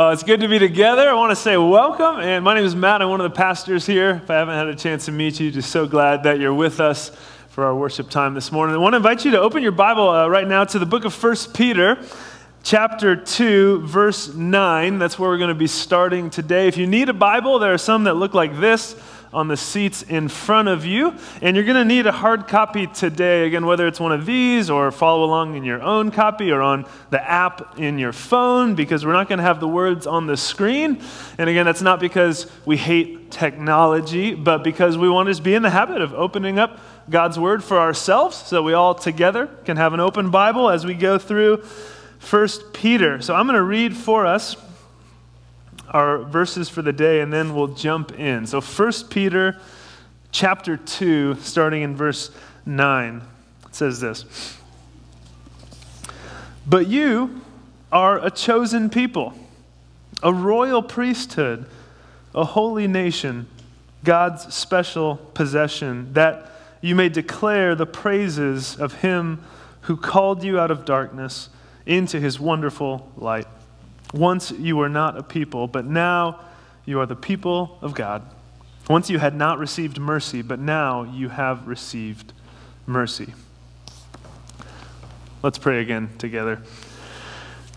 Uh, it's good to be together. I want to say welcome. And my name is Matt. I'm one of the pastors here. If I haven't had a chance to meet you, just so glad that you're with us for our worship time this morning. I want to invite you to open your Bible uh, right now to the book of 1 Peter, chapter 2, verse 9. That's where we're going to be starting today. If you need a Bible, there are some that look like this on the seats in front of you. And you're going to need a hard copy today. Again, whether it's one of these or follow along in your own copy or on the app in your phone, because we're not going to have the words on the screen. And again, that's not because we hate technology, but because we want to just be in the habit of opening up God's word for ourselves so we all together can have an open Bible as we go through First Peter. So I'm going to read for us our verses for the day and then we'll jump in. So 1 Peter chapter 2 starting in verse 9 it says this. But you are a chosen people, a royal priesthood, a holy nation, God's special possession, that you may declare the praises of him who called you out of darkness into his wonderful light. Once you were not a people, but now you are the people of God. Once you had not received mercy, but now you have received mercy. Let's pray again together.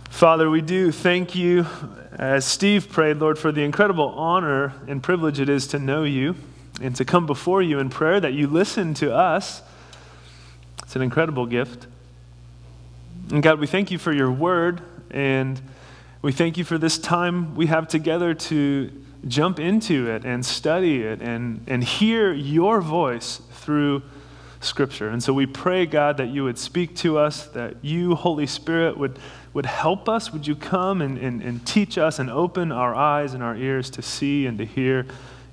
Father, we do thank you, as Steve prayed, Lord, for the incredible honor and privilege it is to know you and to come before you in prayer, that you listen to us. It's an incredible gift. And God, we thank you for your word and we thank you for this time we have together to jump into it and study it and, and hear your voice through Scripture. And so we pray, God, that you would speak to us, that you, Holy Spirit, would, would help us. Would you come and, and, and teach us and open our eyes and our ears to see and to hear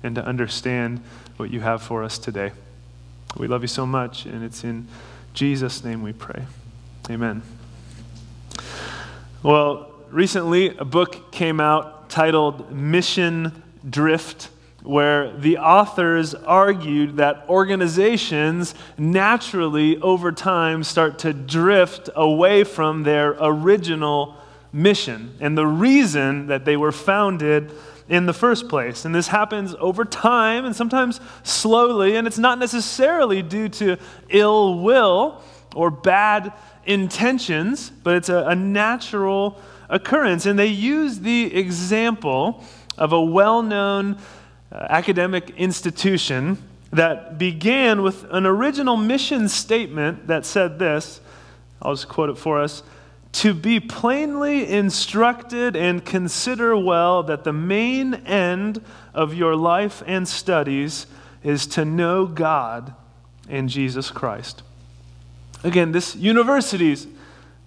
and to understand what you have for us today? We love you so much, and it's in Jesus' name we pray. Amen. Well, recently a book came out titled Mission Drift, where the authors argued that organizations naturally, over time, start to drift away from their original mission and the reason that they were founded in the first place. And this happens over time and sometimes slowly, and it's not necessarily due to ill will or bad intentions, but it's a, a natural occurrence. And they use the example of a well known uh, academic institution that began with an original mission statement that said this I'll just quote it for us to be plainly instructed and consider well that the main end of your life and studies is to know God and Jesus Christ. Again, this university's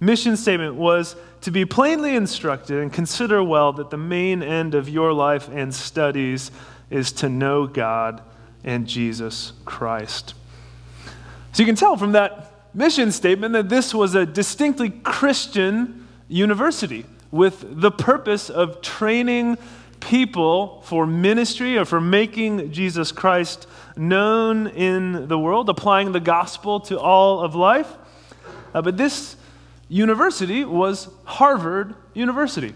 mission statement was to be plainly instructed and consider well that the main end of your life and studies is to know God and Jesus Christ. So you can tell from that mission statement that this was a distinctly Christian university with the purpose of training people for ministry or for making Jesus Christ known in the world, applying the gospel to all of life. Uh, but this university was Harvard University.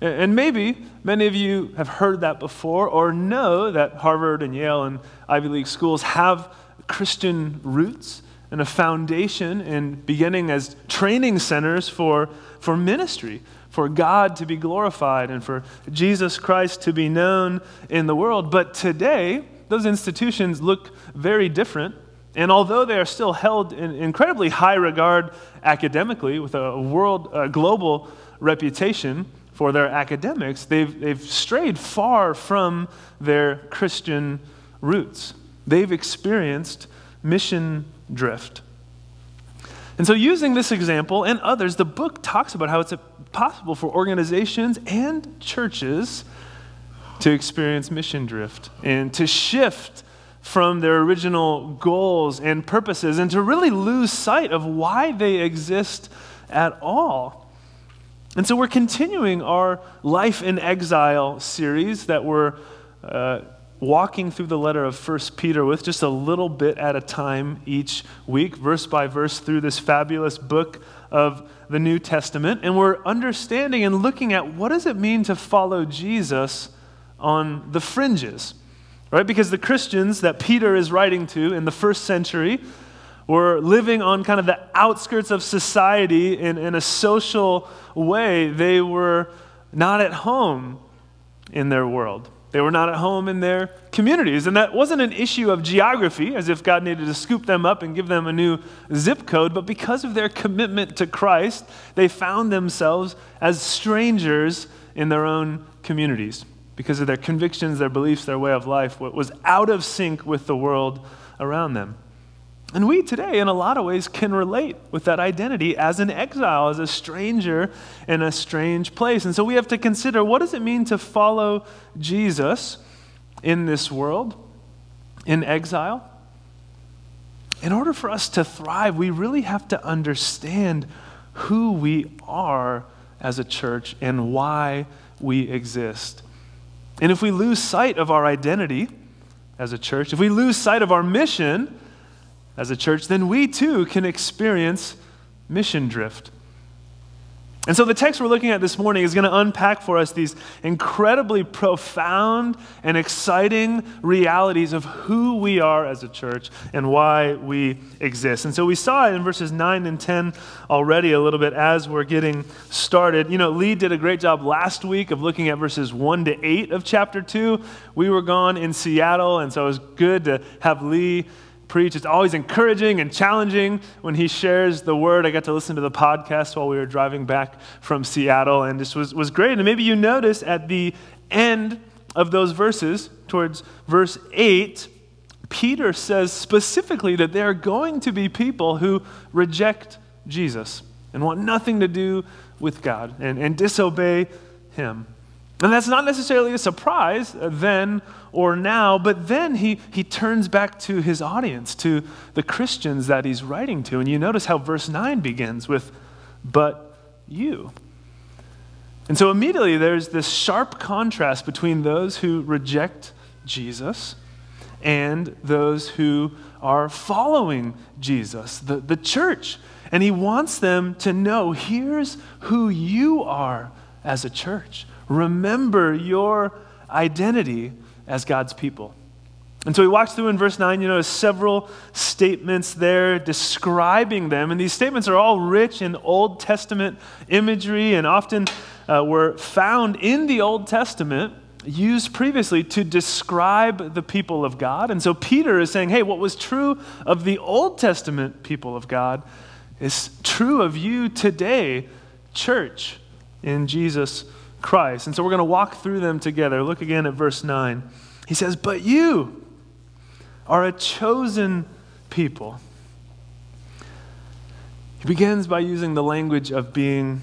And maybe many of you have heard that before or know that Harvard and Yale and Ivy League schools have Christian roots and a foundation in beginning as training centers for, for ministry, for God to be glorified and for Jesus Christ to be known in the world. But today, those institutions look very different and although they are still held in incredibly high regard academically with a world, a global reputation for their academics, they've, they've strayed far from their Christian roots. They've experienced mission drift. And so, using this example and others, the book talks about how it's possible for organizations and churches to experience mission drift and to shift from their original goals and purposes and to really lose sight of why they exist at all. And so we're continuing our Life in Exile series that we're uh, walking through the letter of 1 Peter with just a little bit at a time each week, verse by verse, through this fabulous book of the New Testament. And we're understanding and looking at what does it mean to follow Jesus on the fringes, right? Because the Christians that Peter is writing to in the first century were living on kind of the outskirts of society in, in a social way. They were not at home in their world. They were not at home in their communities. And that wasn't an issue of geography, as if God needed to scoop them up and give them a new zip code, but because of their commitment to Christ, they found themselves as strangers in their own communities because of their convictions, their beliefs, their way of life, what was out of sync with the world around them. And we today, in a lot of ways, can relate with that identity as an exile, as a stranger in a strange place. And so we have to consider what does it mean to follow Jesus in this world, in exile? In order for us to thrive, we really have to understand who we are as a church and why we exist. And if we lose sight of our identity as a church, if we lose sight of our mission, as a church, then we too can experience mission drift. And so the text we're looking at this morning is going to unpack for us these incredibly profound and exciting realities of who we are as a church and why we exist. And so we saw it in verses 9 and 10 already a little bit as we're getting started. You know, Lee did a great job last week of looking at verses 1 to 8 of chapter 2. We were gone in Seattle, and so it was good to have Lee preach. It's always encouraging and challenging when he shares the word. I got to listen to the podcast while we were driving back from Seattle, and this was, was great. And maybe you notice at the end of those verses, towards verse 8, Peter says specifically that there are going to be people who reject Jesus and want nothing to do with God and, and disobey him. And that's not necessarily a surprise uh, then or now, but then he, he turns back to his audience, to the Christians that he's writing to. And you notice how verse 9 begins with, but you. And so immediately there's this sharp contrast between those who reject Jesus and those who are following Jesus, the, the church. And he wants them to know here's who you are as a church. Remember your identity as God's people. And so he walks through in verse 9, you know, several statements there describing them. And these statements are all rich in Old Testament imagery and often uh, were found in the Old Testament, used previously to describe the people of God. And so Peter is saying, hey, what was true of the Old Testament people of God is true of you today, church, in Jesus Christ. And so we're going to walk through them together. Look again at verse 9. He says, But you are a chosen people. He begins by using the language of being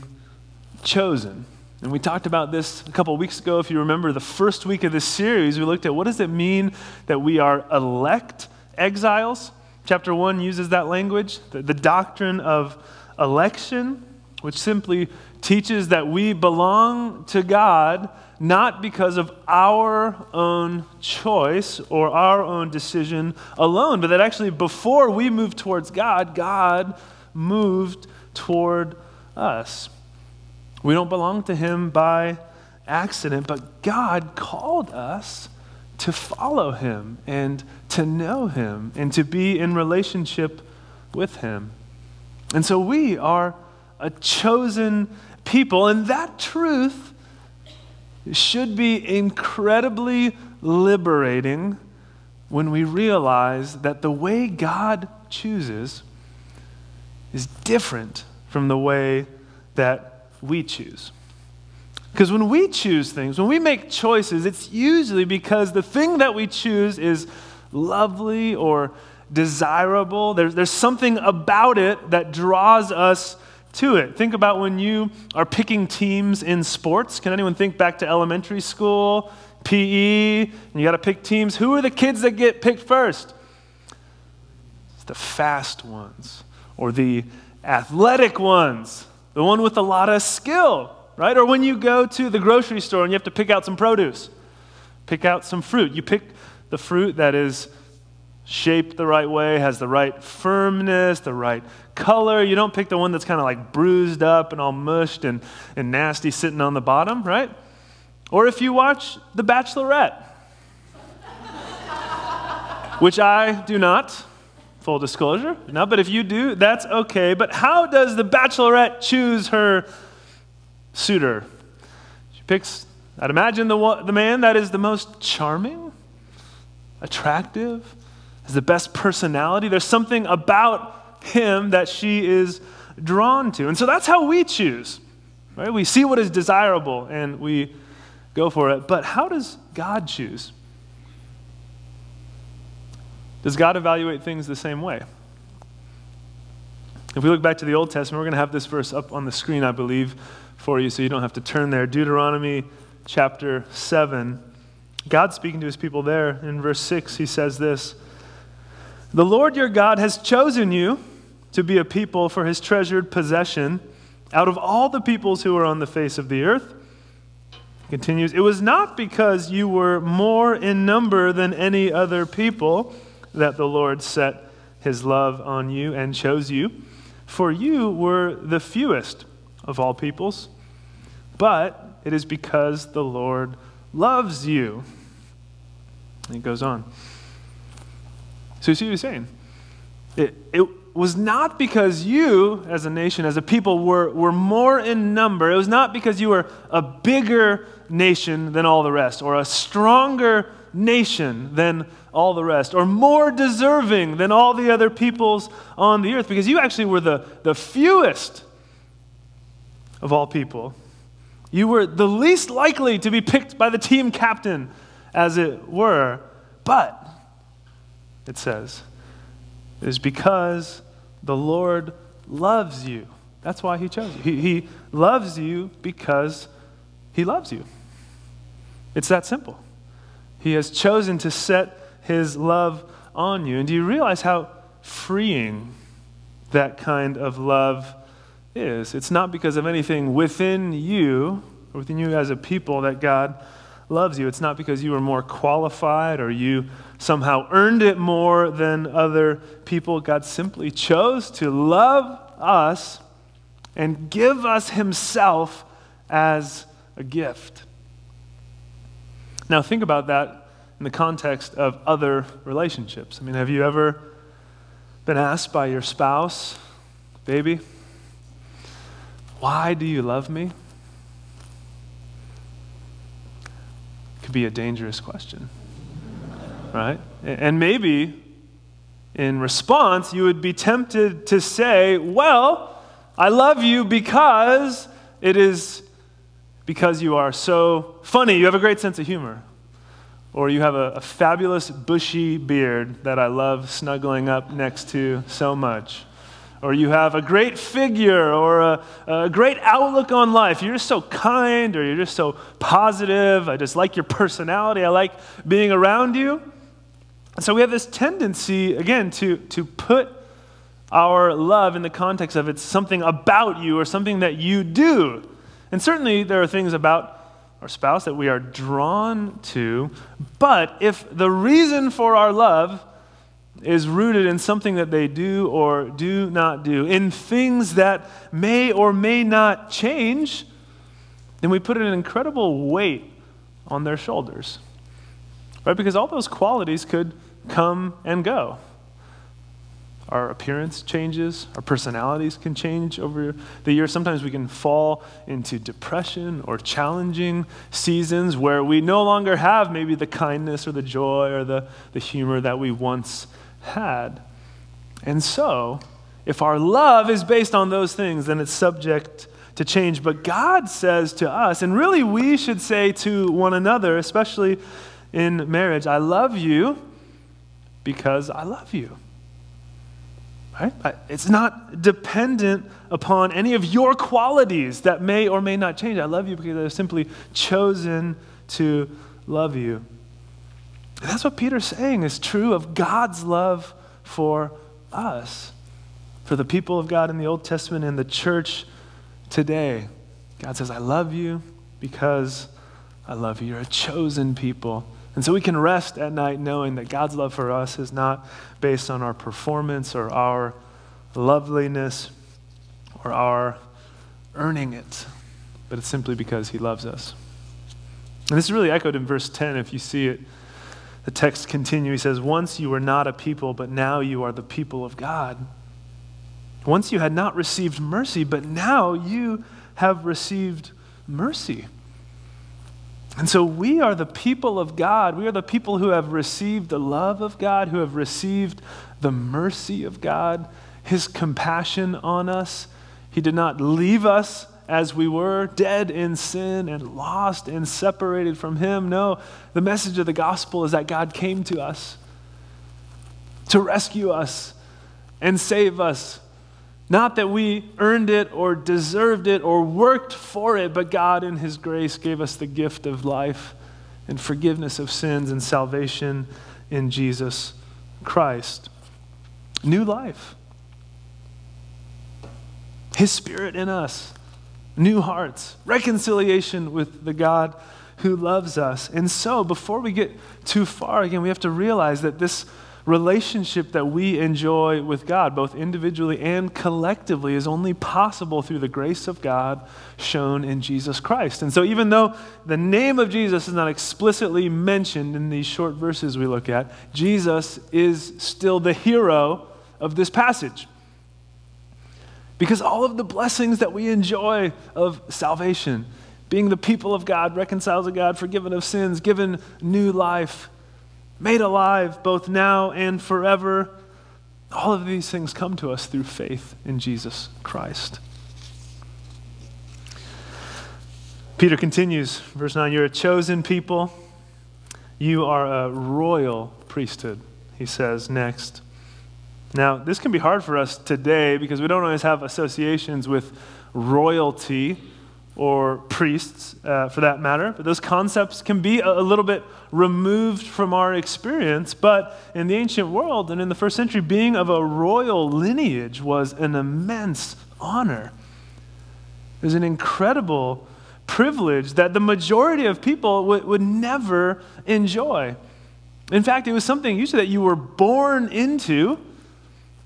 chosen. And we talked about this a couple weeks ago. If you remember the first week of this series, we looked at what does it mean that we are elect exiles? Chapter 1 uses that language, the, the doctrine of election, which simply teaches that we belong to God not because of our own choice or our own decision alone, but that actually before we moved towards God, God moved toward us. We don't belong to Him by accident, but God called us to follow Him and to know Him and to be in relationship with Him. And so we are a chosen people. And that truth should be incredibly liberating when we realize that the way God chooses is different from the way that we choose. Because when we choose things, when we make choices, it's usually because the thing that we choose is lovely or desirable. There's, there's something about it that draws us to it. Think about when you are picking teams in sports. Can anyone think back to elementary school, PE, and you got to pick teams? Who are the kids that get picked first? It's the fast ones or the athletic ones, the one with a lot of skill, right? Or when you go to the grocery store and you have to pick out some produce, pick out some fruit. You pick the fruit that is shaped the right way, has the right firmness, the right color. You don't pick the one that's kind of like bruised up and all mushed and, and nasty sitting on the bottom, right? Or if you watch The Bachelorette, which I do not, full disclosure. No, but if you do, that's okay. But how does the bachelorette choose her suitor? She picks, I'd imagine, the, the man that is the most charming, attractive, has the best personality. There's something about him that she is drawn to. And so that's how we choose. Right? We see what is desirable and we go for it. But how does God choose? Does God evaluate things the same way? If we look back to the Old Testament, we're going to have this verse up on the screen, I believe, for you, so you don't have to turn there. Deuteronomy chapter 7. God speaking to his people there in verse 6, he says this The Lord your God has chosen you to be a people for his treasured possession out of all the peoples who are on the face of the earth. Continues, it was not because you were more in number than any other people that the Lord set his love on you and chose you, for you were the fewest of all peoples, but it is because the Lord loves you. And he goes on. So you see what he's saying? It, it was not because you, as a nation, as a people, were, were more in number. It was not because you were a bigger nation than all the rest or a stronger nation than all the rest, or more deserving than all the other peoples on the earth, because you actually were the, the fewest of all people. You were the least likely to be picked by the team captain, as it were. But, it says, is because the Lord loves you. That's why he chose you. He, he loves you because he loves you. It's that simple. He has chosen to set his love on you. And do you realize how freeing that kind of love is? It's not because of anything within you, or within you as a people, that God loves you. It's not because you are more qualified or you somehow earned it more than other people. God simply chose to love us and give us himself as a gift. Now, think about that in the context of other relationships. I mean, have you ever been asked by your spouse, baby, why do you love me? Could be a dangerous question, right? And maybe in response, you would be tempted to say, Well, I love you because it is because you are so funny. You have a great sense of humor or you have a, a, fabulous bushy beard that I love snuggling up next to so much, or you have a great figure or a, a great outlook on life. You're just so kind, or you're just so positive. I just like your personality. I like being around you. So we have this tendency, again, to, to put our love in the context of it's something about you or something that you do. And certainly there are things about our spouse that we are drawn to. But if the reason for our love is rooted in something that they do or do not do, in things that may or may not change, then we put an incredible weight on their shoulders. Right? Because all those qualities could come and go. Our appearance changes, our personalities can change over the year. Sometimes we can fall into depression or challenging seasons where we no longer have maybe the kindness or the joy or the, the humor that we once had. And so, if our love is based on those things, then it's subject to change. But God says to us, and really we should say to one another, especially in marriage, I love you because I love you. Right? It's not dependent upon any of your qualities that may or may not change. I love you because I've simply chosen to love you. And that's what Peter's saying is true of God's love for us, for the people of God in the Old Testament and the church today. God says, I love you because I love you. You're a chosen people And so we can rest at night knowing that God's love for us is not based on our performance or our loveliness or our earning it, but it's simply because He loves us. And this is really echoed in verse 10 if you see it. The text continues. He says, Once you were not a people, but now you are the people of God. Once you had not received mercy, but now you have received mercy. And so we are the people of God. We are the people who have received the love of God, who have received the mercy of God, His compassion on us. He did not leave us as we were, dead in sin and lost and separated from Him. No, the message of the gospel is that God came to us to rescue us and save us not that we earned it or deserved it or worked for it, but God, in His grace, gave us the gift of life and forgiveness of sins and salvation in Jesus Christ. New life. His Spirit in us, new hearts, reconciliation with the God who loves us. And so, before we get too far, again, we have to realize that this relationship that we enjoy with God, both individually and collectively, is only possible through the grace of God shown in Jesus Christ. And so, even though the name of Jesus is not explicitly mentioned in these short verses we look at, Jesus is still the hero of this passage. Because all of the blessings that we enjoy of salvation, being the people of God, reconciled to God, forgiven of sins, given new life, made alive both now and forever. All of these things come to us through faith in Jesus Christ. Peter continues, verse 9 You're a chosen people, you are a royal priesthood, he says next. Now, this can be hard for us today because we don't always have associations with royalty or priests uh, for that matter. But those concepts can be a, little bit removed from our experience. But in the ancient world and in the first century, being of a royal lineage was an immense honor. It was an incredible privilege that the majority of people would, would never enjoy. In fact, it was something usually that you were born into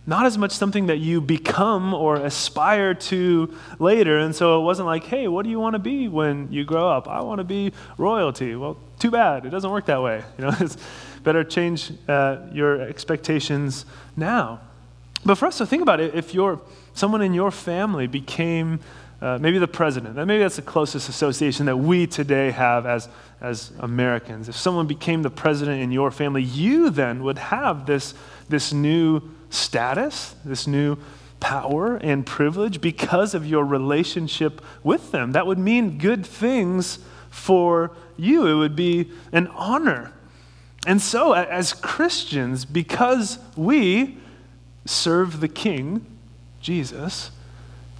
not as much something that you become or aspire to later. And so it wasn't like, hey, what do you want to be when you grow up? I want to be royalty. Well, too bad. It doesn't work that way. You know, it's better change uh, your expectations now. But for us to think about it, if you're, someone in your family became uh, maybe the president, maybe that's the closest association that we today have as, as Americans. If someone became the president in your family, you then would have this, this new status, this new power and privilege because of your relationship with them. That would mean good things for you, it would be an honor. And so, as Christians, because we serve the King, Jesus,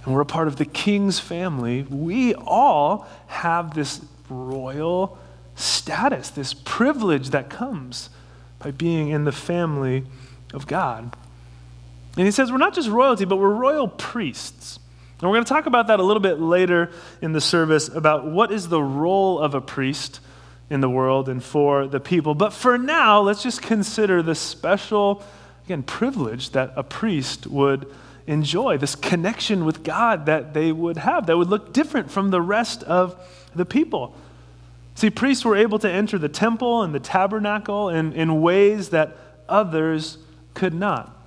and we're a part of the King's family, we all have this royal status, this privilege that comes by being in the family of God. And he says we're not just royalty, but we're royal priests. And we're going to talk about that a little bit later in the service about what is the role of a priest in the world and for the people. But for now, let's just consider the special, again, privilege that a priest would enjoy, this connection with God that they would have that would look different from the rest of the people. See, priests were able to enter the temple and the tabernacle in, in ways that others could not.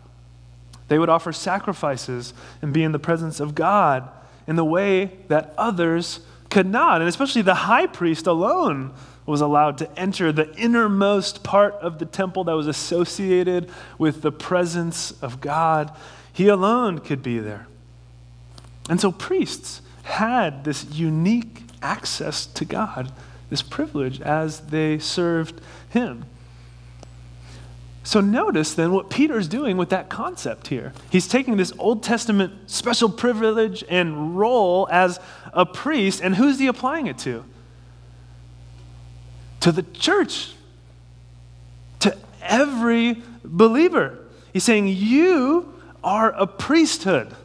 They would offer sacrifices and be in the presence of God in the way that others could not. And especially the high priest alone was allowed to enter the innermost part of the temple that was associated with the presence of God. He alone could be there. And so priests had this unique access to God, this privilege as they served Him. So notice then what Peter's doing with that concept here. He's taking this Old Testament special privilege and role as a priest, and who's he applying it to? To the church, to every believer. He's saying, You are a priesthood.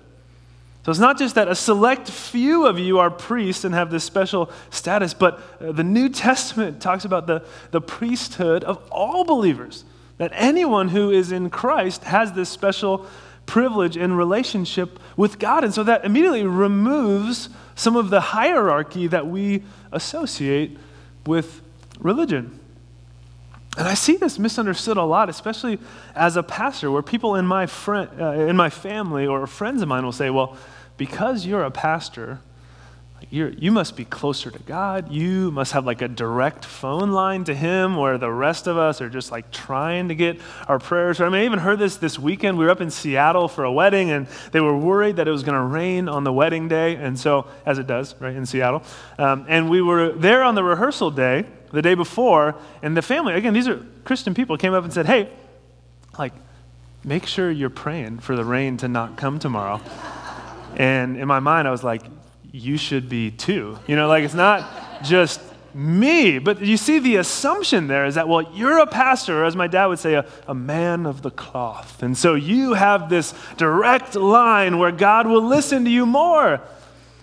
So it's not just that a select few of you are priests and have this special status, but uh, the New Testament talks about the, the priesthood of all believers. That anyone who is in Christ has this special privilege and relationship with God. And so that immediately removes some of the hierarchy that we associate with religion. And I see this misunderstood a lot, especially as a pastor, where people in my, friend, uh, in my family or friends of mine will say, well, because you're a pastor, you're, you must be closer to God. You must have like a direct phone line to Him where the rest of us are just like trying to get our prayers. I mean, I even heard this this weekend. We were up in Seattle for a wedding and they were worried that it was going to rain on the wedding day. And so, as it does, right, in Seattle. Um, and we were there on the rehearsal day, the day before, and the family, again, these are Christian people, came up and said, hey, like, make sure you're praying for the rain to not come tomorrow. And in my mind, I was like, you should be too. You know, like it's not just me. But you see, the assumption there is that, well, you're a pastor, or as my dad would say, a, a man of the cloth. And so you have this direct line where God will listen to you more.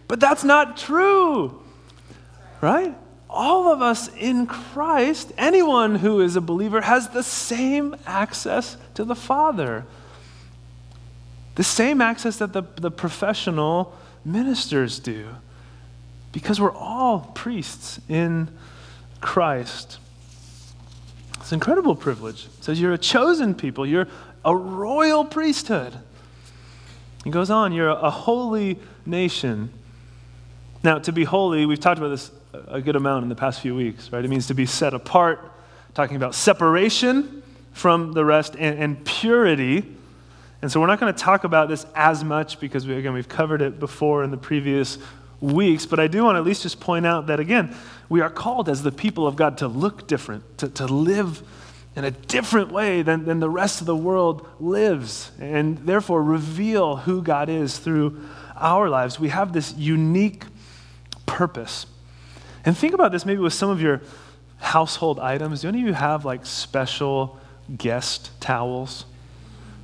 But that's not true, right? All of us in Christ, anyone who is a believer, has the same access to the Father. The same access that the, the professional ministers do because we're all priests in Christ. It's an incredible privilege. It says you're a chosen people, you're a royal priesthood. He goes on, you're a holy nation. Now, to be holy, we've talked about this a good amount in the past few weeks, right? It means to be set apart, talking about separation from the rest and, and purity and so we're not going to talk about this as much because, we, again, we've covered it before in the previous weeks. But I do want to at least just point out that, again, we are called as the people of God to look different, to, to live in a different way than, than the rest of the world lives, and therefore reveal who God is through our lives. We have this unique purpose. And think about this maybe with some of your household items. Do any of you have like special guest towels?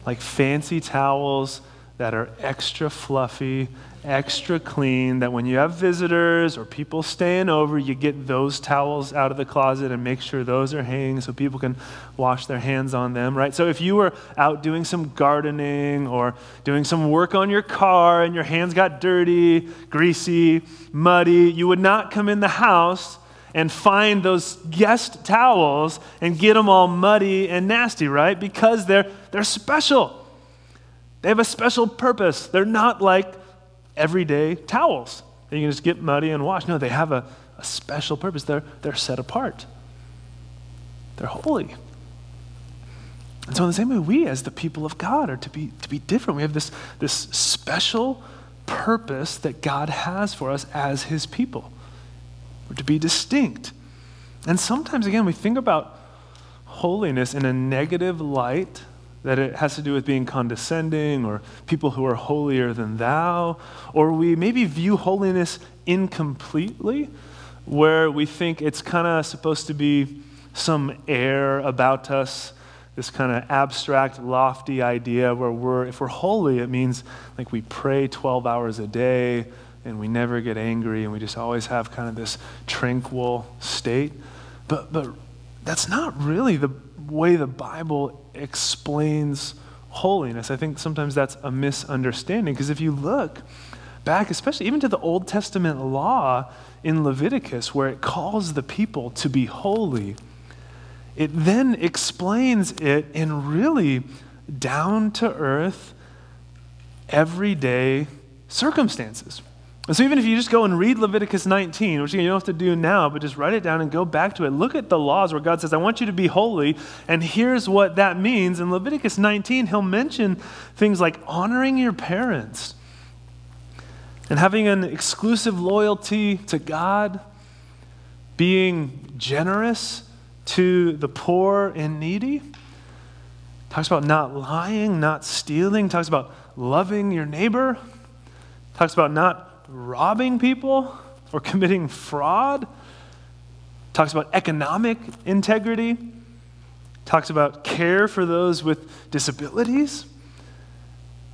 Like fancy towels that are extra fluffy, extra clean, that when you have visitors or people staying over, you get those towels out of the closet and make sure those are hanging so people can wash their hands on them, right? So if you were out doing some gardening or doing some work on your car and your hands got dirty, greasy, muddy, you would not come in the house and find those guest towels and get them all muddy and nasty, right? Because they're, they're special. They have a special purpose. They're not like everyday towels that you can just get muddy and wash. No, they have a, a special purpose. They're, they're set apart, they're holy. And so, in the same way, we as the people of God are to be, to be different. We have this, this special purpose that God has for us as His people. We're to be distinct. And sometimes, again, we think about holiness in a negative light, that it has to do with being condescending or people who are holier than thou, or we maybe view holiness incompletely, where we think it's kind of supposed to be some air about us, this kind of abstract, lofty idea where we're, if we're holy, it means like we pray 12 hours a day, and we never get angry and we just always have kind of this tranquil state. But, but that's not really the way the Bible explains holiness. I think sometimes that's a misunderstanding because if you look back, especially even to the Old Testament law in Leviticus, where it calls the people to be holy, it then explains it in really down to earth, everyday circumstances. And so, even if you just go and read Leviticus 19, which you don't have to do now, but just write it down and go back to it, look at the laws where God says, I want you to be holy, and here's what that means. In Leviticus 19, he'll mention things like honoring your parents and having an exclusive loyalty to God, being generous to the poor and needy. Talks about not lying, not stealing, talks about loving your neighbor, talks about not robbing people or committing fraud. Talks about economic integrity. Talks about care for those with disabilities.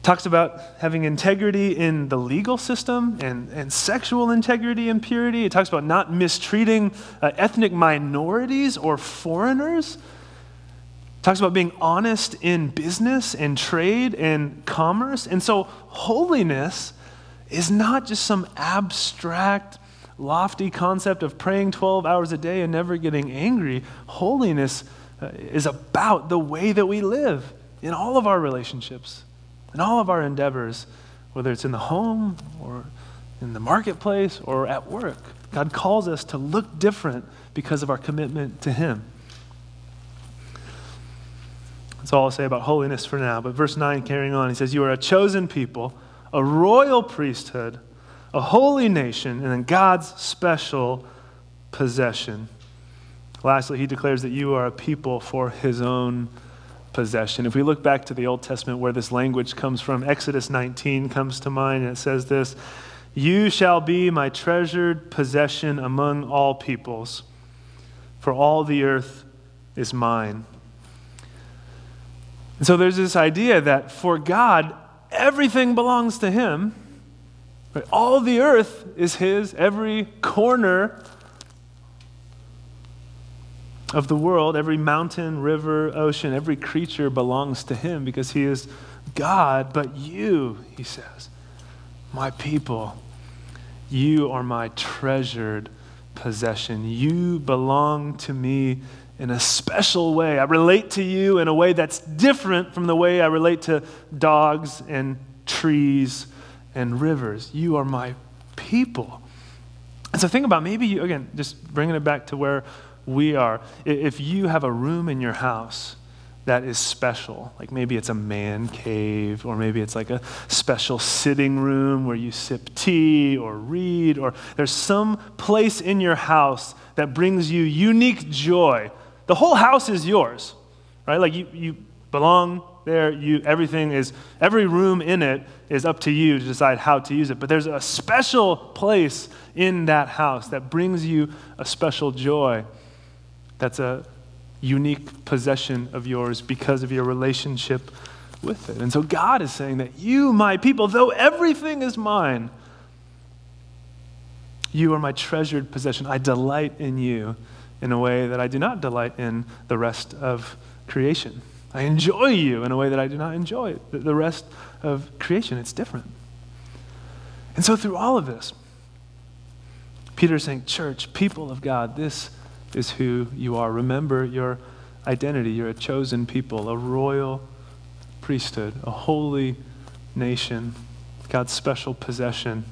talks about having integrity in the legal system and, and sexual integrity and purity. It talks about not mistreating uh, ethnic minorities or foreigners. Talks about being honest in business and trade and commerce. And so, holiness is not just some abstract, lofty concept of praying 12 hours a day and never getting angry. Holiness uh, is about the way that we live in all of our relationships in all of our endeavors, whether it's in the home or in the marketplace or at work. God calls us to look different because of our commitment to Him. That's all I'll say about holiness for now. But verse 9, carrying on, he says, You are a chosen people, a royal priesthood, a holy nation, and then God's special possession. Lastly, he declares that you are a people for his own possession. If we look back to the Old Testament where this language comes from, Exodus 19 comes to mind, and it says this You shall be my treasured possession among all peoples, for all the earth is mine. And so there's this idea that for God, everything belongs to Him. All the earth is His, every corner of the world, every mountain, river, ocean, every creature belongs to him because he is God. But you, he says, my people, you are my treasured possession. You belong to me in a special way. I relate to you in a way that's different from the way I relate to dogs and trees and rivers. You are my people. And so think about maybe you, again, just bringing it back to where we are. If you have a room in your house that is special, like maybe it's a man cave, or maybe it's like a special sitting room where you sip tea or read, or there's some place in your house that brings you unique joy. The whole house is yours, right? Like you, you belong there. You, everything is, every room in it is up to you to decide how to use it. But there's a special place in that house that brings you a special joy. That's a unique possession of yours because of your relationship with it. And so God is saying that you, my people, though everything is mine, you are my treasured possession. I delight in you in a way that I do not delight in the rest of creation. I enjoy you in a way that I do not enjoy the rest of creation. It's different. And so, through all of this, Peter is saying, Church, people of God, this is who you are. Remember your identity. You're a chosen people, a royal priesthood, a holy nation, God's special possession.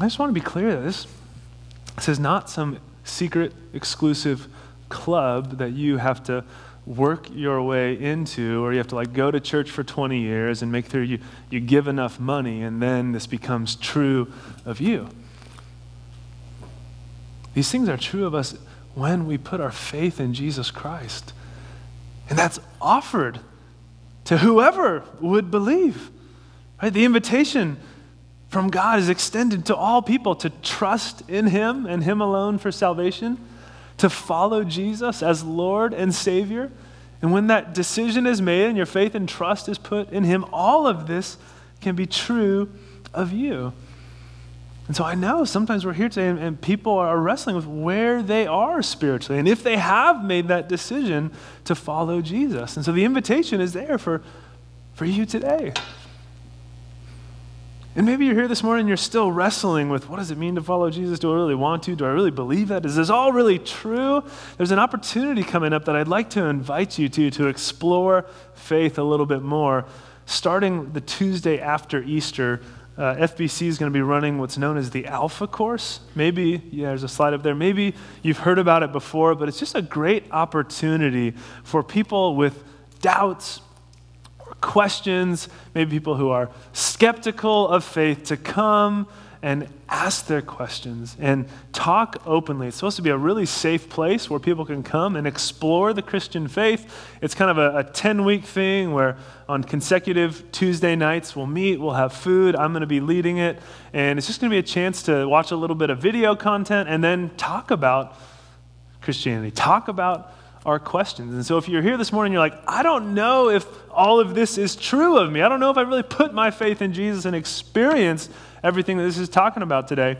I just want to be clear that this, this is not some secret, exclusive club that you have to work your way into, or you have to like go to church for 20 years and make sure you, you give enough money, and then this becomes true of you. These things are true of us when we put our faith in Jesus Christ. And that's offered to whoever would believe. Right? The invitation from God is extended to all people to trust in Him and Him alone for salvation, to follow Jesus as Lord and Savior. And when that decision is made and your faith and trust is put in Him, all of this can be true of you. And so I know sometimes we're here today and, and, people are wrestling with where they are spiritually and if they have made that decision to follow Jesus. And so the invitation is there for, for you today. And maybe you're here this morning and you're still wrestling with what does it mean to follow Jesus? Do I really want to? Do I really believe that? Is this all really true? There's an opportunity coming up that I'd like to invite you to to explore faith a little bit more, starting the Tuesday after Easter uh, FBC is going to be running what's known as the Alpha course. Maybe, yeah, there's a slide up there. Maybe you've heard about it before, but it's just a great opportunity for people with doubts questions, maybe people who are skeptical of faith to come and ask their questions and talk openly. It's supposed to be a really safe place where people can come and explore the Christian faith. It's kind of a 10 week thing where on consecutive Tuesday nights we'll meet, we'll have food. I'm going to be leading it. And it's just going to be a chance to watch a little bit of video content and then talk about Christianity, talk about our questions. And so if you're here this morning, you're like, I don't know if all of this is true of me. I don't know if I really put my faith in Jesus and experienced everything that this is talking about today.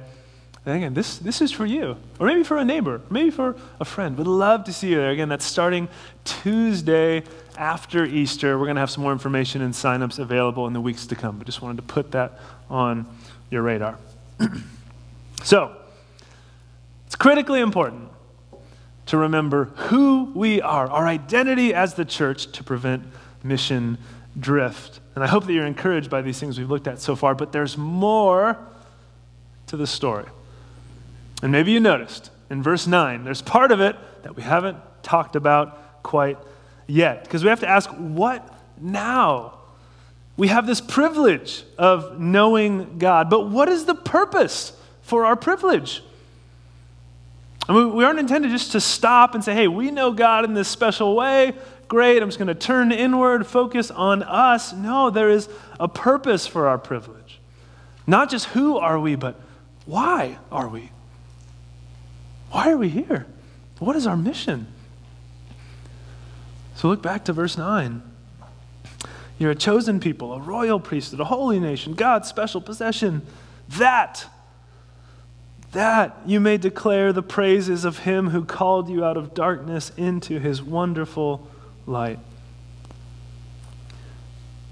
Then again, this, this is for you, or maybe for a neighbor, maybe for a friend. Would love to see you there. Again, that's starting Tuesday after Easter. We're going to have some more information and signups available in the weeks to come. But just wanted to put that on your radar. so, it's critically important to remember who we are, our identity as the church to prevent mission drift. And I hope that you're encouraged by these things we've looked at so far, but there's more to the story. And maybe you noticed in verse 9, there's part of it that we haven't talked about quite yet. Because we have to ask, what now? We have this privilege of knowing God, but what is the purpose for our privilege? I mean, we aren't intended just to stop and say, hey, we know God in this special way. Great, I'm just going to turn inward, focus on us. No, there is a purpose for our privilege. Not just who are we, but why are we? Why are we here? What is our mission? So look back to verse 9. You're a chosen people, a royal priesthood, a holy nation, God's special possession. That that you may declare the praises of him who called you out of darkness into his wonderful light.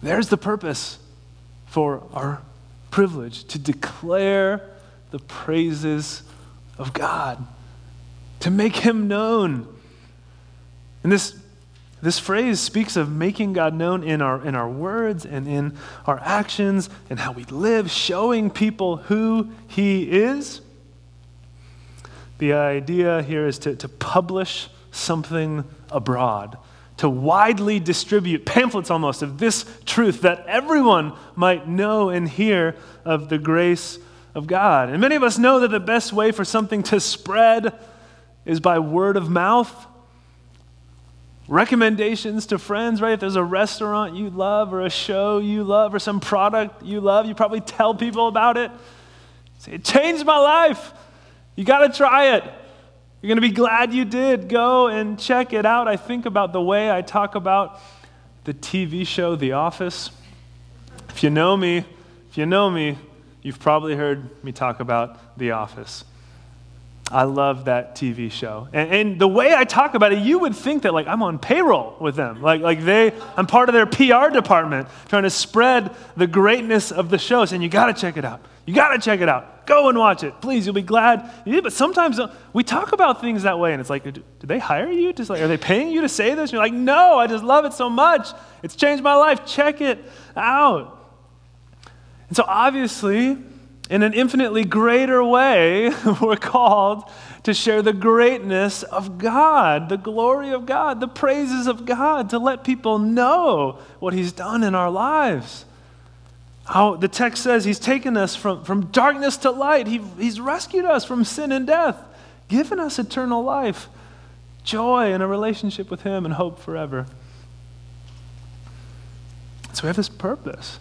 There's the purpose for our privilege to declare the praises of God, to make him known. And this, this phrase speaks of making God known in our, in our words and in our actions and how we live, showing people who he is. The idea here is to, to publish something abroad, to widely distribute pamphlets almost of this truth that everyone might know and hear of the grace of God. And many of us know that the best way for something to spread is by word of mouth. Recommendations to friends, right? If there's a restaurant you love, or a show you love, or some product you love, you probably tell people about it. Say, it changed my life. You got to try it. You're going to be glad you did. Go and check it out. I think about the way I talk about the TV show The Office. If you know me, if you know me, you've probably heard me talk about The Office. I love that TV show. And, and, the way I talk about it, you would think that like I'm on payroll with them. Like, like they, I'm part of their PR department trying to spread the greatness of the shows. And you got to check it out. You got to check it out. Go and watch it. Please, you'll be glad. But sometimes uh, we talk about things that way, and it's like, did they hire you? Just like, are they paying you to say this? And you're like, no, I just love it so much. It's changed my life. Check it out. And so obviously, in an infinitely greater way, we're called to share the greatness of God, the glory of God, the praises of God, to let people know what He's done in our lives. How the text says He's taken us from, from darkness to light, he, He's rescued us from sin and death, given us eternal life, joy, and a relationship with Him, and hope forever. So we have this purpose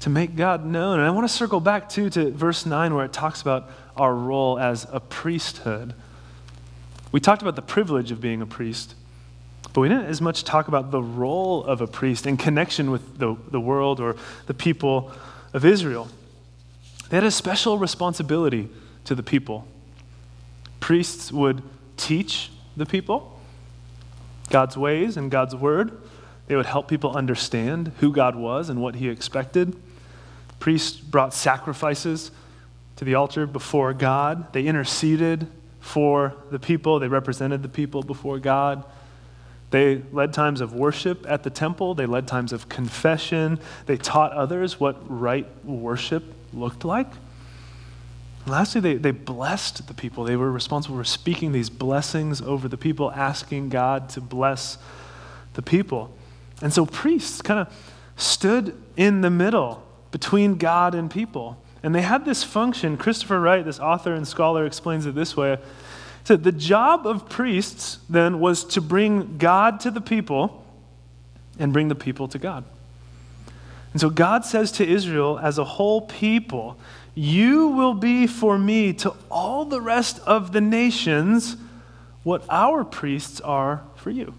to make God known. And I want to circle back too to verse 9 where it talks about our role as a priesthood. We talked about the privilege of being a priest, but we didn't as much talk about the role of a priest in connection with the, the world or the people of Israel. They had a special responsibility to the people. Priests would teach the people God's ways and God's word. They would help people understand who God was and what he expected. Priests brought sacrifices to the altar before God. They interceded for the people, they represented the people before God. They led times of worship at the temple, they led times of confession. They taught others what right worship looked like. And lastly, they, they blessed the people. They were responsible for speaking these blessings over the people, asking God to bless the people. And so priests kind of stood in the middle between God and people. And they had this function. Christopher Wright, this author and scholar, explains it this way. Said, The job of priests then was to bring God to the people and bring the people to God. And so God says to Israel as a whole people, You will be for me to all the rest of the nations what our priests are for you.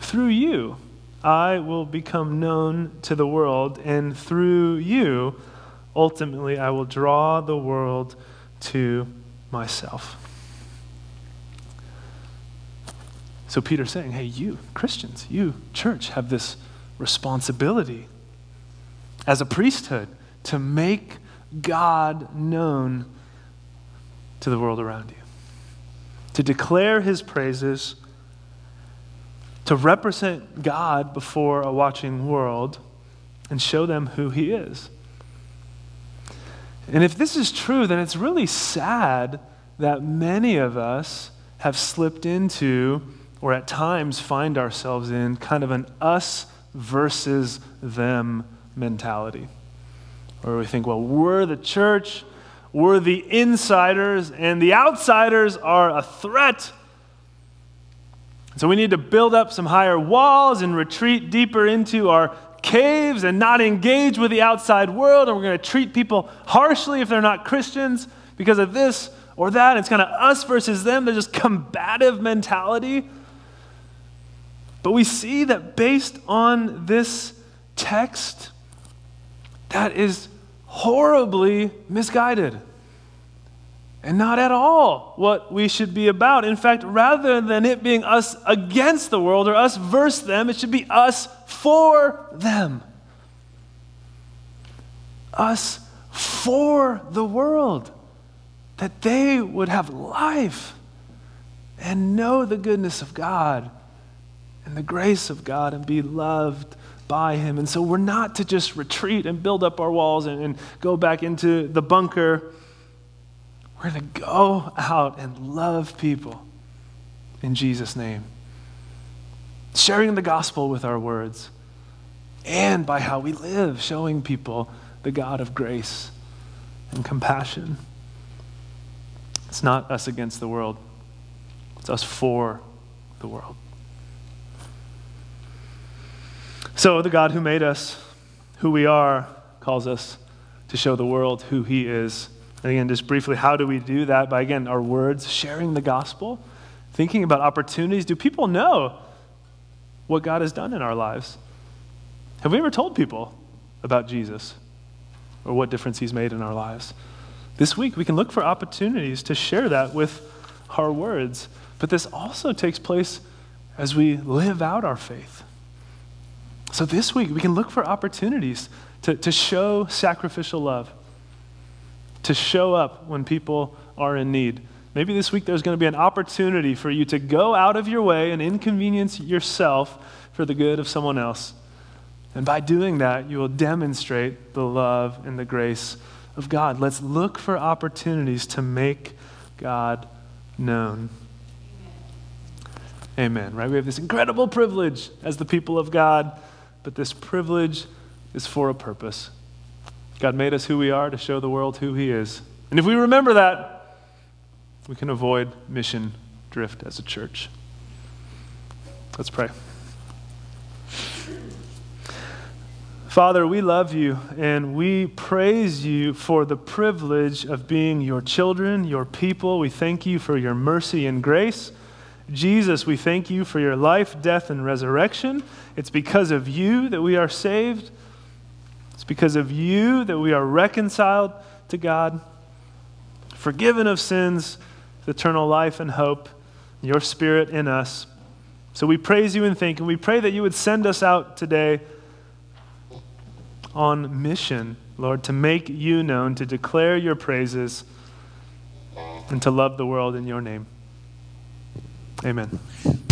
Through you, I will become known to the world, and through you, ultimately, I will draw the world to myself. So Peter's saying, hey, you, Christians, you, church, have this responsibility as a priesthood to make God known to the world around you, to declare his praises, to represent God before a watching world, and show them who he is. And if this is true, then it's really sad that many of us have slipped into, or at times find ourselves in, kind of an us versus them mentality. Where we think, well, we're the church, we're the insiders, and the outsiders are a threat. So we need to build up some higher walls and retreat deeper into our caves and not engage with the outside world, and we're going to treat people harshly if they're not Christians because of this or that. It's kind of us versus them. They're just combative mentality. But we see that based on this text, that is horribly misguided and not at all what we should be about. In fact, rather than it being us against the world or us versus them, it should be us for them. Us for the world, that they would have life and know the goodness of God and the grace of God and be loved by Him. And so we're not to just retreat and build up our walls and, and go back into the bunker we're going to go out and love people in Jesus' name. Sharing the gospel with our words and by how we live, showing people the God of grace and compassion. It's not us against the world, it's us for the world. So, the God who made us, who we are, calls us to show the world who He is and again, just briefly, how do we do that? By, again, our words, sharing the gospel, thinking about opportunities. Do people know what God has done in our lives? Have we ever told people about Jesus or what difference he's made in our lives? This week, we can look for opportunities to share that with our words. But this also takes place as we live out our faith. So this week, we can look for opportunities to, to show sacrificial love to show up when people are in need. Maybe this week there's going to be an opportunity for you to go out of your way and inconvenience yourself for the good of someone else. And by doing that, you will demonstrate the love and the grace of God. Let's look for opportunities to make God known. Amen. Right? We have this incredible privilege as the people of God, but this privilege is for a purpose. God made us who we are to show the world who He is. And if we remember that, we can avoid mission drift as a church. Let's pray. Father, we love you and we praise you for the privilege of being your children, your people. We thank you for your mercy and grace. Jesus, we thank you for your life, death, and resurrection. It's because of you that we are saved It's because of you that we are reconciled to God, forgiven of sins, eternal life and hope, your spirit in us. So we praise you and thank you. We pray that you would send us out today on mission, Lord, to make you known, to declare your praises, and to love the world in your name. Amen.